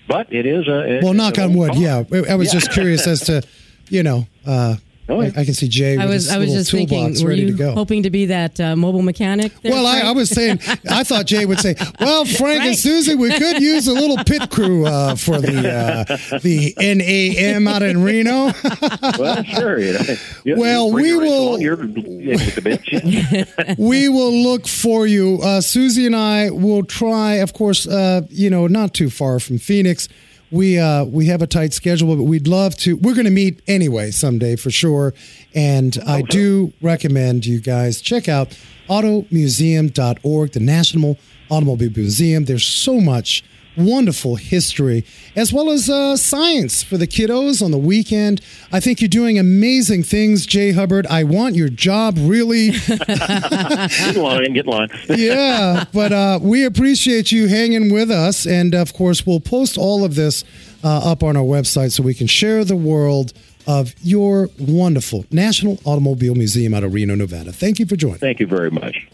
But it is a it- Well, knock on wood. car. Yeah, I I was just curious as to, you know, uh, Oh, I, yeah. I can see Jay with I was his I was little just thinking, toolbox were ready you to go. hoping to be that uh, mobile mechanic? There, Well, I, I was saying, I thought Jay would say, "Well, Frank and Susie, we could use a little pit crew uh, for the uh, the NAM out in Reno." well, sure. You know. You- Well, we will- You're able to bitch. We will look for you. Uh, Susie and I will try, of course, uh, you know, not too far from Phoenix. We uh, we have a tight schedule, but we'd love to. We're going to meet anyway someday for sure. And I do recommend you guys check out automuseum.org, the National Automobile Museum. There's so much wonderful history as well as uh, science for the kiddos on the weekend. I think you're doing amazing things, Jay Hubbard. I want your job really. Get line, get line. yeah, but uh, we appreciate you hanging with us. And of course, we'll post all of this uh, up on our website so we can share the world of your wonderful National Automobile Museum out of Reno, Nevada. Thank you for joining. Thank you very much.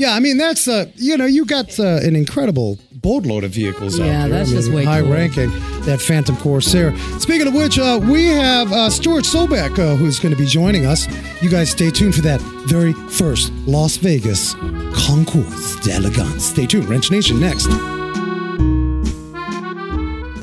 Yeah, I mean that's uh, you know you got uh, an incredible boatload of vehicles out Yeah, there. that's I mean, just way high cool. ranking that Phantom Corsair. Speaking of which, uh, we have uh, Stuart Sobek uh, who's going to be joining us. You guys stay tuned for that very first Las Vegas Concours d'Elegance. Stay tuned, Wrench Nation next.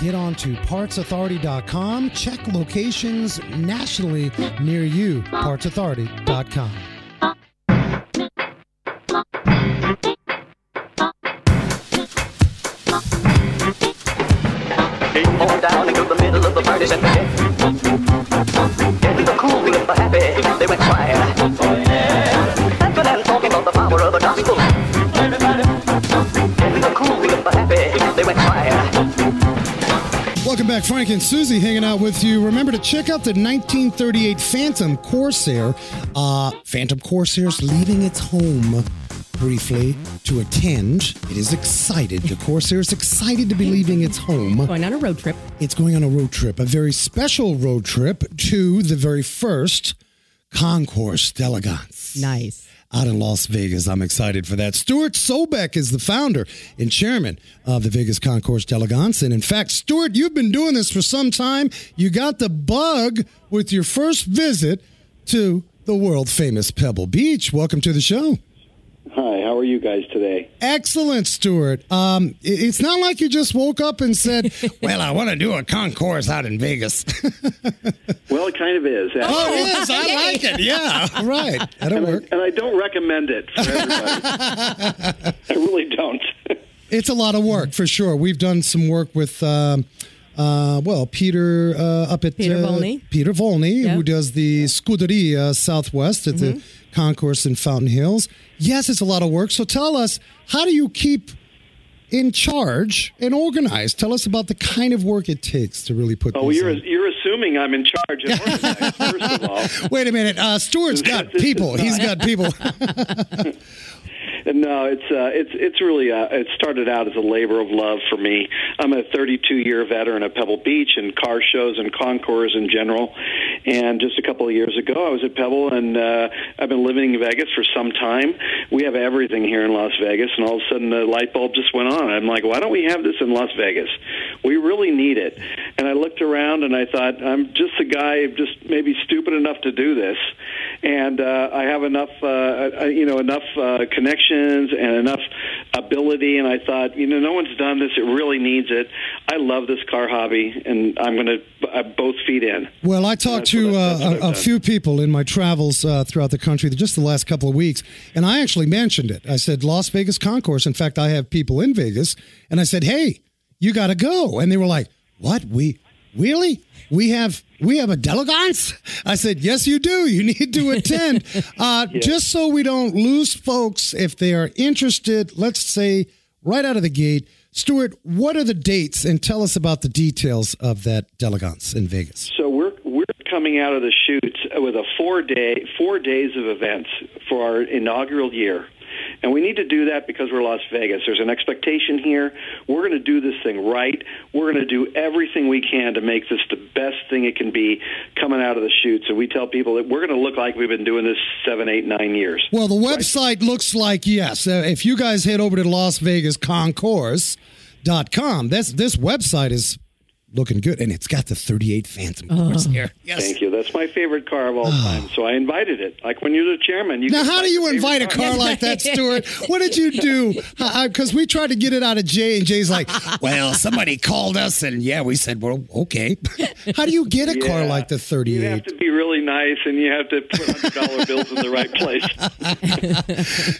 get on to partsauthority.com. Check locations nationally near you. Partsauthority.com. Down into the middle of the party the cool, the happy, they went quiet. Welcome back, Frank and Susie hanging out with you. Remember to check out the 1938 Phantom Corsair. Uh, Phantom Corsair's leaving its home briefly to attend. It is excited. The Corsair is excited to be leaving its home. going on a road trip. It's going on a road trip, a very special road trip to the very first Concours d'Elegance Nice. Out in Las Vegas. I'm excited for that. Stuart Sobek is the founder and chairman of the Vegas Concours d'Elegance. And in fact, Stuart, you've been doing this for some time. You got the bug with your first visit to the world famous Pebble Beach. Welcome to the show. Hi, how are you guys today? Excellent, Stuart. Um, it's not like you just woke up and said, Well, I want to do a concours out in Vegas. Well, it kind of is. actually. oh, it is. I like it. Yeah, right. That'll and, I, work. and I don't recommend it for everybody. I really don't. It's a lot of work for sure. We've done some work with, um, uh, well, Peter uh, up at Peter uh, Volney. Peter Volney, Yep. who does the Scuderia Southwest at the concours in Fountain Hills. Yes, it's a lot of work. So tell us, how do you keep in charge and organize. Tell us about the kind of work it takes to really put. Oh, you're on. you're assuming I'm in charge of organized, first of all. Wait a minute. Uh, Stuart's got people. He's got people. No, it's uh, it's it's really uh, it started out as a labor of love for me. I'm a 32 year veteran of Pebble Beach and car shows and concours in general. And just a couple of years ago, I was at Pebble, and uh, I've been living in Vegas for some time. We have everything here in Las Vegas, and all of a sudden the light bulb just went on. I'm like, why don't we have this in Las Vegas? We really need it. And I looked around and I thought, I'm just a guy, just maybe stupid enough to do this, and uh, I have enough, uh, you know, enough uh, connections and enough ability. And I thought, you know, no one's done this. It really needs it. I love this car hobby, and I'm going to uh, both feet in. Well, I talked to what I- that's uh, a, a few people in my travels uh, throughout the country just the last couple of weeks, and I actually mentioned it. I said Las Vegas Concours. In fact, I have people in Vegas, and I said, "Hey, you got to go," and they were like, "What? We really? We have we have a delegance?" I said, "Yes, you do. You need to attend, uh, just so we don't lose folks if they are interested. Let's say right out of the gate." Stuart, what are the dates? And tell us about the details of that delegance in Vegas. So we're we're coming out of the chutes with a four day four days of events for our inaugural year. And we need to do that because we're Las Vegas. There's an expectation here. We're going to do this thing right. We're going to do everything we can to make this the best thing it can be coming out of the chutes. So we tell people that we're going to look like we've been doing this seven, eight, nine years. Well, the website looks like yes. Uh, if you guys head over to Las Vegas Concours.com, this this website is looking good, and it's got the 38 Phantom cars oh. here. Yes. Thank you. That's my favorite car of all ah. time. So I invited it. Like when you're the chairman. You Now, how do you your invite a car like that, Stuart? What did you do? Because we tried to get it out of Jay, and Jay's like, "Well, somebody called us, and yeah, we said, well, okay." How do you get a car like the 38? You have 38? to be really nice, and you have to put hundred dollar bills in the right place.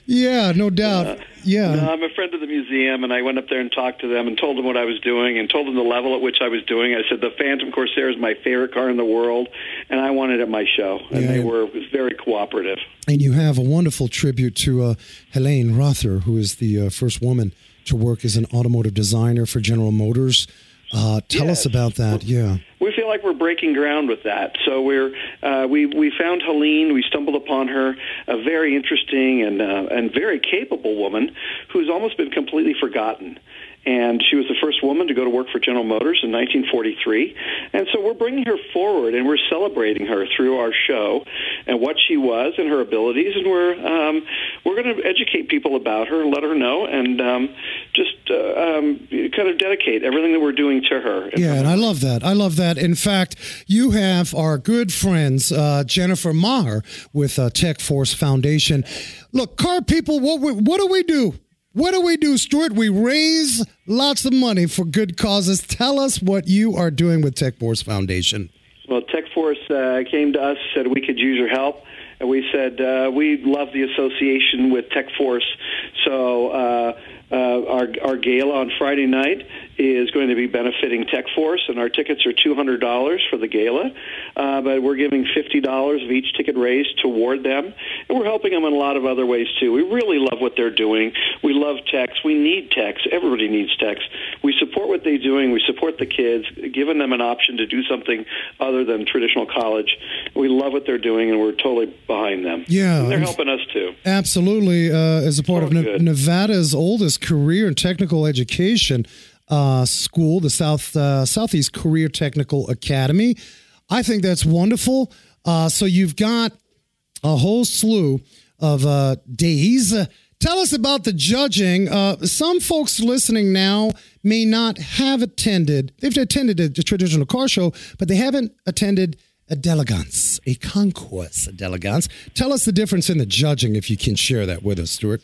Yeah, no doubt. Yeah. No, I'm a friend of the museum, and I went up there and talked to them and told them what I was doing and told them the level at which I was doing. I said the Phantom Corsair is my favorite car in the world, and I want it at my show. And Yeah. they were very cooperative. And you have a wonderful tribute to uh, Helene Rother, who is the uh, first woman to work as an automotive designer for General Motors. Uh, tell us about that. Yeah. We feel like we're breaking ground with that. So we're uh, we we found Helene. We stumbled upon her, a very interesting and uh, and very capable woman who's almost been completely forgotten. And she was the first woman to go to work for General Motors in 1943. And so we're bringing her forward and we're celebrating her through our show and what she was and her abilities. And we're um, we're going to educate people about her and let her know and um, just uh, um, kind of dedicate everything that we're doing to her. Yeah, and I love that. I love that. In fact, you have our good friends, uh, Jennifer Maher with uh, Tech Force Foundation. Look, car people, what we, what do we do? What do we do, Stuart? We raise lots of money for good causes. Tell us what you are doing with Tech Force Foundation. Well, TechForce uh, came to us, said we could use your help, and we said uh, we love the association with TechForce. So uh, uh, our our gala on Friday night is going to be benefiting TechForce, and our tickets are two hundred dollars for the gala, uh, but we're giving fifty dollars of each ticket raised toward them, and we're helping them in a lot of other ways too. We really love what they're doing. We love techs. We need techs. Everybody needs techs. We support what they're doing. We support the kids, giving them an option to do something other than traditional college. We love what they're doing, and we're totally behind them. Yeah, And they're helping us too. Absolutely, uh, as a part of Ne- Nevada's oldest career and technical education uh, school, the South uh, Southeast Career Technical Academy. I think that's wonderful. Uh, so you've got a whole slew of uh, days. Tell us about the judging. Uh, some folks listening now may not have attended. They've attended a, a traditional car show, but they haven't attended a delegance, a concours, a delegance. Tell us the difference in the judging, if you can share that with us, Stuart.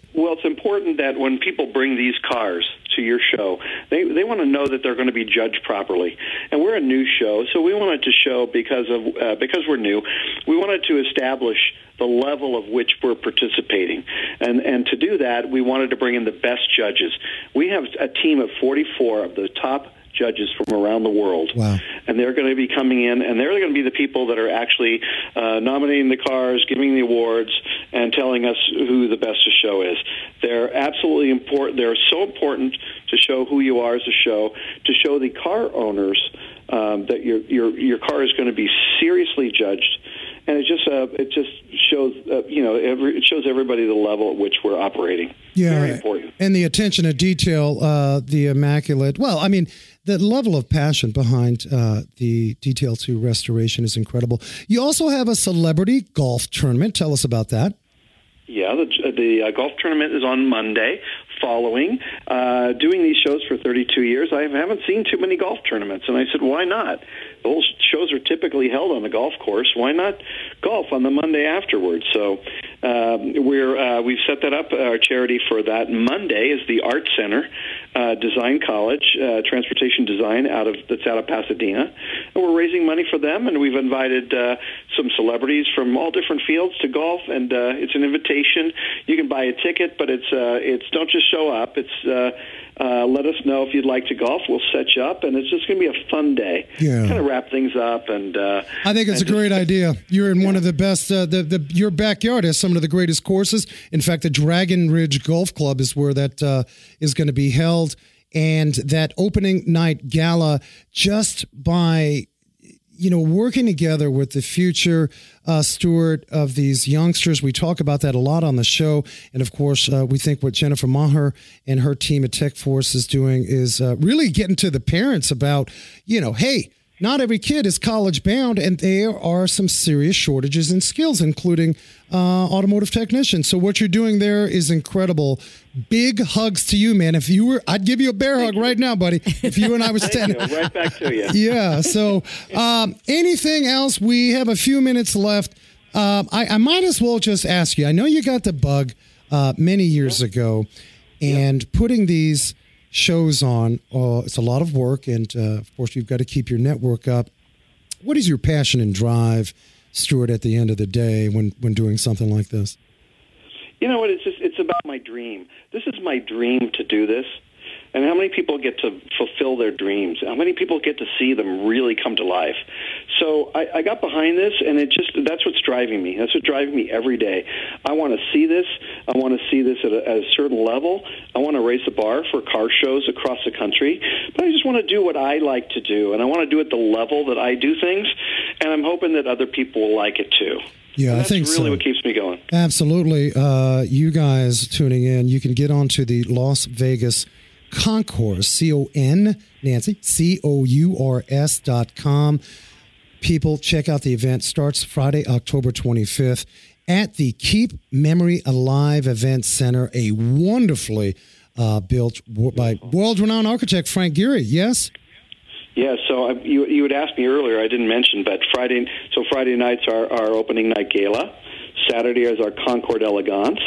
That when people bring these cars to your show, they they want to know that they're going to be judged properly. And we're a new show, so we wanted to show because of uh, because we're new, we wanted to establish the level of which we're participating. And and to do that, we wanted to bring in the best judges. We have a team of 44 of the top judges from around the world Wow. and they're going to be coming in, and they're going to be the people that are actually uh, nominating the cars, giving the awards, and telling us who the best of show is. They're absolutely important. They're so important to show who you are as a show, to show the car owners um, that your your your car is going to be seriously judged, and it just uh, it just shows uh, you know every, it shows everybody the level at which we're operating. Yeah, Very important. And the attention to detail, uh, the immaculate. Well, I mean, the level of passion behind uh, the detail to restoration is incredible. You also have a celebrity golf tournament. Tell us about that. Yeah, the, the uh, golf tournament is on Monday. Following uh, doing these shows for 32 years, I haven't seen too many golf tournaments, and I said, why not? The whole shows are typically held on a golf course. Why not golf on the Monday afterwards? So um, we're uh, we've set that up. Our charity for that Monday is the Art Center uh, Design College, uh, Transportation Design out of that's out of Pasadena, and we're raising money for them. And we've invited uh, some celebrities from all different fields to golf, and uh, it's an invitation. You can buy a ticket, but it's uh, it's don't just show up. It's uh, uh, let us know if you'd like to golf. We'll set you up, and it's just going to be a fun day. Yeah. kind of wrap things up, and uh, I think it's a great just- idea. You're in one of the best. Uh, the, the your backyard has some of the greatest courses. In fact, the Dragon Ridge Golf Club is where that uh, is going to be held, and that opening night gala just by you know, working together with the future uh, steward of these youngsters. We talk about that a lot on the show. And of course, uh, we think what Jennifer Maher and her team at Tech Force is doing is uh, really getting to the parents about, you know, hey, not every kid is college bound, and there are some serious shortages in skills, including uh, automotive technicians. So what you're doing there is incredible. Big hugs to you, man. If you were, I'd give you a bear hug right now, buddy. If you and I was standing, right back to you. yeah. So, um, anything else? We have a few minutes left. Um, I, I might as well just ask you. I know you got the bug uh, many years ago, and putting these shows on, uh, it's a lot of work, and uh, of course, you've got to keep your network up. What is your passion and drive, Stuart, at the end of the day when when doing something like this? You know what? It's just it's about my dream. This is my dream to do this. And how many people get to fulfill their dreams? How many people get to see them really come to life? So I, I got behind this, and it just that's what's driving me. That's what's driving me every day. I want to see this. I want to see this at a, at a certain level. I want to raise the bar for car shows across the country. But I just want to do what I like to do, and I want to do it the level that I do things. And I'm hoping that other people will like it too. Yeah, I think really so. what keeps me going. Absolutely. Uh, you guys tuning in, you can get onto the Las Vegas Concours, C O N, Nancy, C O U R S dot com. People, check out the event. Starts Friday, October 25th at the Keep Memory Alive Event Center, a wonderfully uh, built by world renowned architect Frank Gehry. Yes? Yeah, so I, you you had asked me earlier. I didn't mention, but Friday. So Friday nights are our opening night gala. Saturday is our Concours d'Elegance,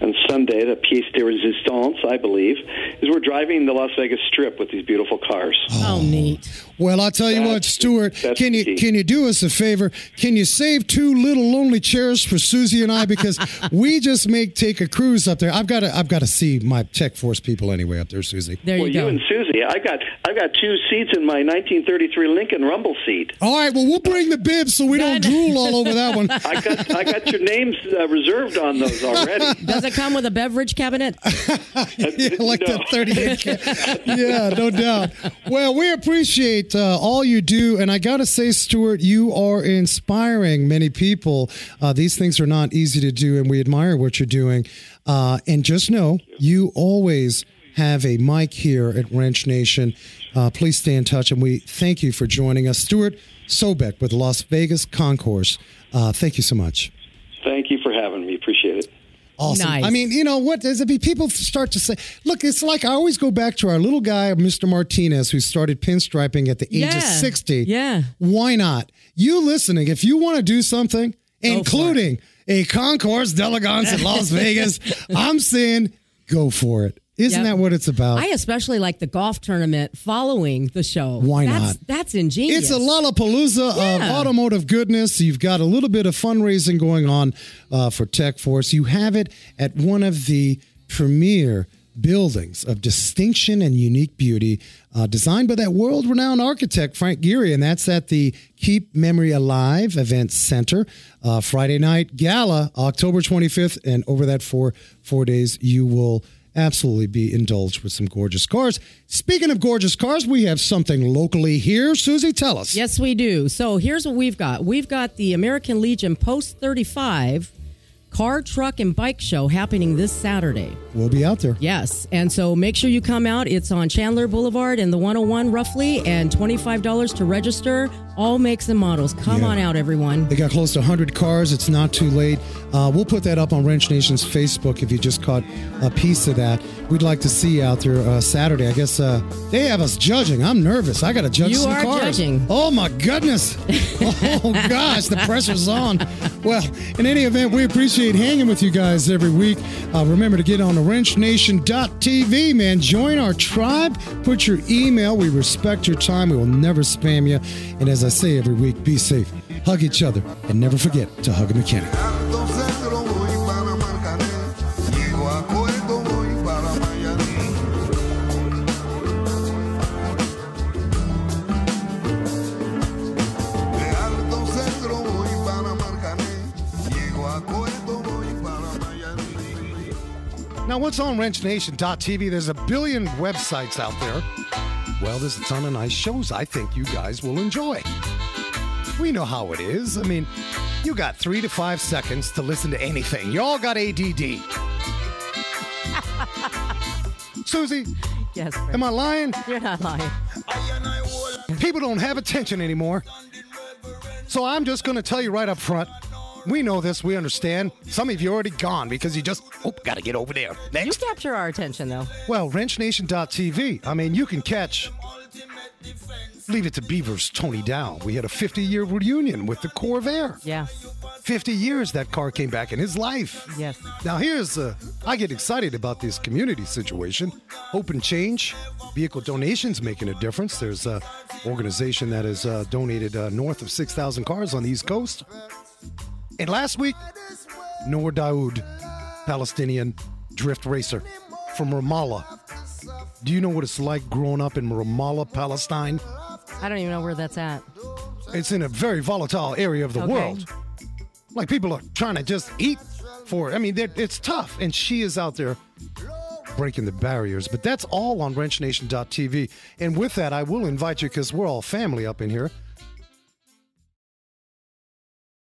and Sunday the pièce de résistance, I believe, is we're driving the Las Vegas Strip with these beautiful cars. Oh, neat. Well, I'll tell you what, Stuart. that's Can you key. can you do us a favor? Can you save two little lonely chairs for Susie and I because we just make take a cruise up there. I've got to I've got to see my Tech Force people anyway up there, Susie. There well, you go. and Susie, I got I got two seats in my 1933 Lincoln Rumble seat. All right, well we'll bring the bibs so we don't drool all over that one. I got I got your names uh, reserved on those already. Does it come with a beverage cabinet? yeah, like No. that 38 can. Yeah, no doubt. Well, we appreciate uh, all you do. And I got to say, Stuart, you are inspiring many people. Uh, these things are not easy to do, and we admire what you're doing. Uh, and just know you always have a mic here at Wrench Nation. Uh, please stay in touch, and we thank you for joining us. Stuart Sobek with Las Vegas Concours. Uh, thank you so much. Thank you for having me. Awesome. Nice. I mean, you know what? Does it be people start to say, look, it's like I always go back to our little guy, Mr. Martinez, who started pinstriping at the age Yeah. of 60. Yeah. Why not? You listening, if you want to do something, including a concours d'elegance in Las Vegas, I'm saying go for it. Isn't Yep. that what it's about? I especially like the golf tournament following the show. Why that's, not? That's ingenious. It's a Lollapalooza of automotive goodness. You've got a little bit of fundraising going on uh, for Tech Force. You have it at one of the premier buildings of distinction and unique beauty, uh, designed by that world renowned architect, Frank Gehry. And that's at the Keep Memory Alive Event Center. Uh, Friday night gala, October 25th. And over that four, four days, you will absolutely be indulged with some gorgeous cars. Speaking of gorgeous cars, we have something locally here. Susie, tell us. Yes, we do. So here's what we've got. We've got the American Legion Post 35 car, truck, and bike show happening this Saturday. We'll be out there. Yes. And so make sure you come out. It's on Chandler Boulevard and the 101 roughly, and $25 to register. All makes and models. Come Yeah. on out, everyone. They got close to 100 cars. It's not too late. Uh, we'll put that up on Wrench Nation's Facebook if you just caught a piece of that. We'd like to see you out there uh, Saturday. I guess uh, they have us judging. I'm nervous. I got to judge You some are cars. judging. Oh, my goodness. oh, gosh. The pressure's on. Well, in any event, we appreciate hanging with you guys every week. Uh, remember to get on the wrenchnation.tv, man. Join our tribe. Put your email. We respect your time. We will never spam you. And as I say every week, be safe, hug each other, and never forget to hug a mechanic. What's on WrenchNation.tv? There's a billion websites out there. Well, there's a ton of nice shows I think you guys will enjoy. We know how it is. I mean, you got three to five seconds to listen to anything. You all got ADD. Susie, Yes. am I lying? You're not lying. People don't have attention anymore. So I'm just going to tell you right up front. We know this. We understand. Some of you already gone because you just, oh, got to get over there. You capture our attention, though. Well, WrenchNation.tv. I mean, you can catch. Leave it to Beaver's Tony Dow. We had a 50 year reunion with the Corvair. Yeah. 50 years that car came back in his life. Yes. Now, here's uh, I get excited about this community situation. Hope and Change, vehicle donations making a difference. There's a organization that has uh, donated uh, north of 6,000 cars on the East Coast. And last week, Noor Daoud, Palestinian drift racer from Ramallah. Do you know what it's like growing up in Ramallah, Palestine? I don't even know where that's at. It's in a very volatile area of the Okay. world. Like people are trying to just eat for it. I mean, it's tough. And she is out there breaking the barriers. But that's all on wrenchnation.tv. And with that, I will invite you, because we're all family up in here,